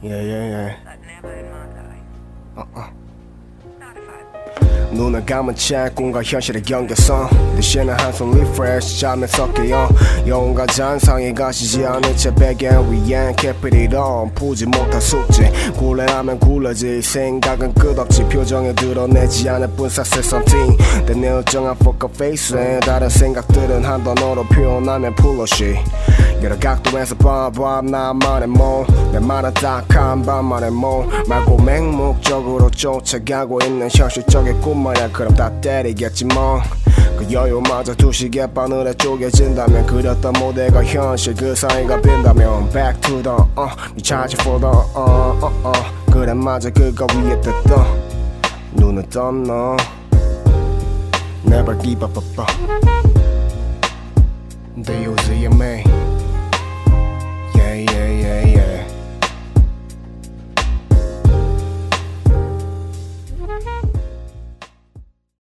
Yeah, yeah, yeah. but never in my life. Uh-uh. Not if I 눈을 감은 채 꿈과 현실의 경계선 대신에 한손 리프레시 잠에 섞여. 영혼과 잔상이 가시지 않은 채 베개 위엔 it on 푸지 못한 숙제. 굴레라면 굴러지 생각은 끝없지 표정에 드러내지 않을 뿐 사실 something. 내 일정한 poker face에 다른 생각들은 한 단어로 표현하면 풀러시 여러 각도에서 봐봐 나만의 몸내 말은 딱 한 반만의 몸 말고 맹목적으로 쫓아가고 있는 현실적 인 꿈마냥 그럼 다 때리겠지 뭐그 여유마저 두 시계 바늘에 쪼개진다면 그렸던 모델과 현실 그 사이가 빈다면 Back to the uh 니 charge for the uh uh uh. 그래 맞아 그거 위에 떴던 눈을 떴너 Never give up up up. Do you see me?